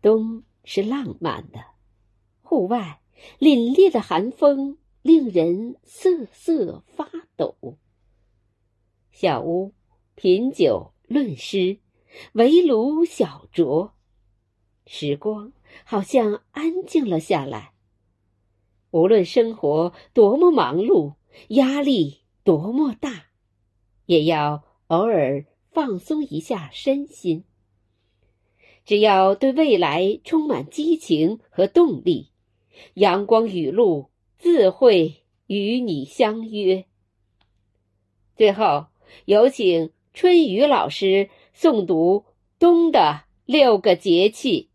冬是浪漫的，户外凛冽的寒风令人瑟瑟发抖。小屋品酒论诗，围炉小酌，时光好像安静了下来。无论生活多么忙碌，压力多么大，也要偶尔放松一下身心。只要对未来充满激情和动力，阳光雨露自会与你相约。最后，有请春雨老师诵读冬的六个节气。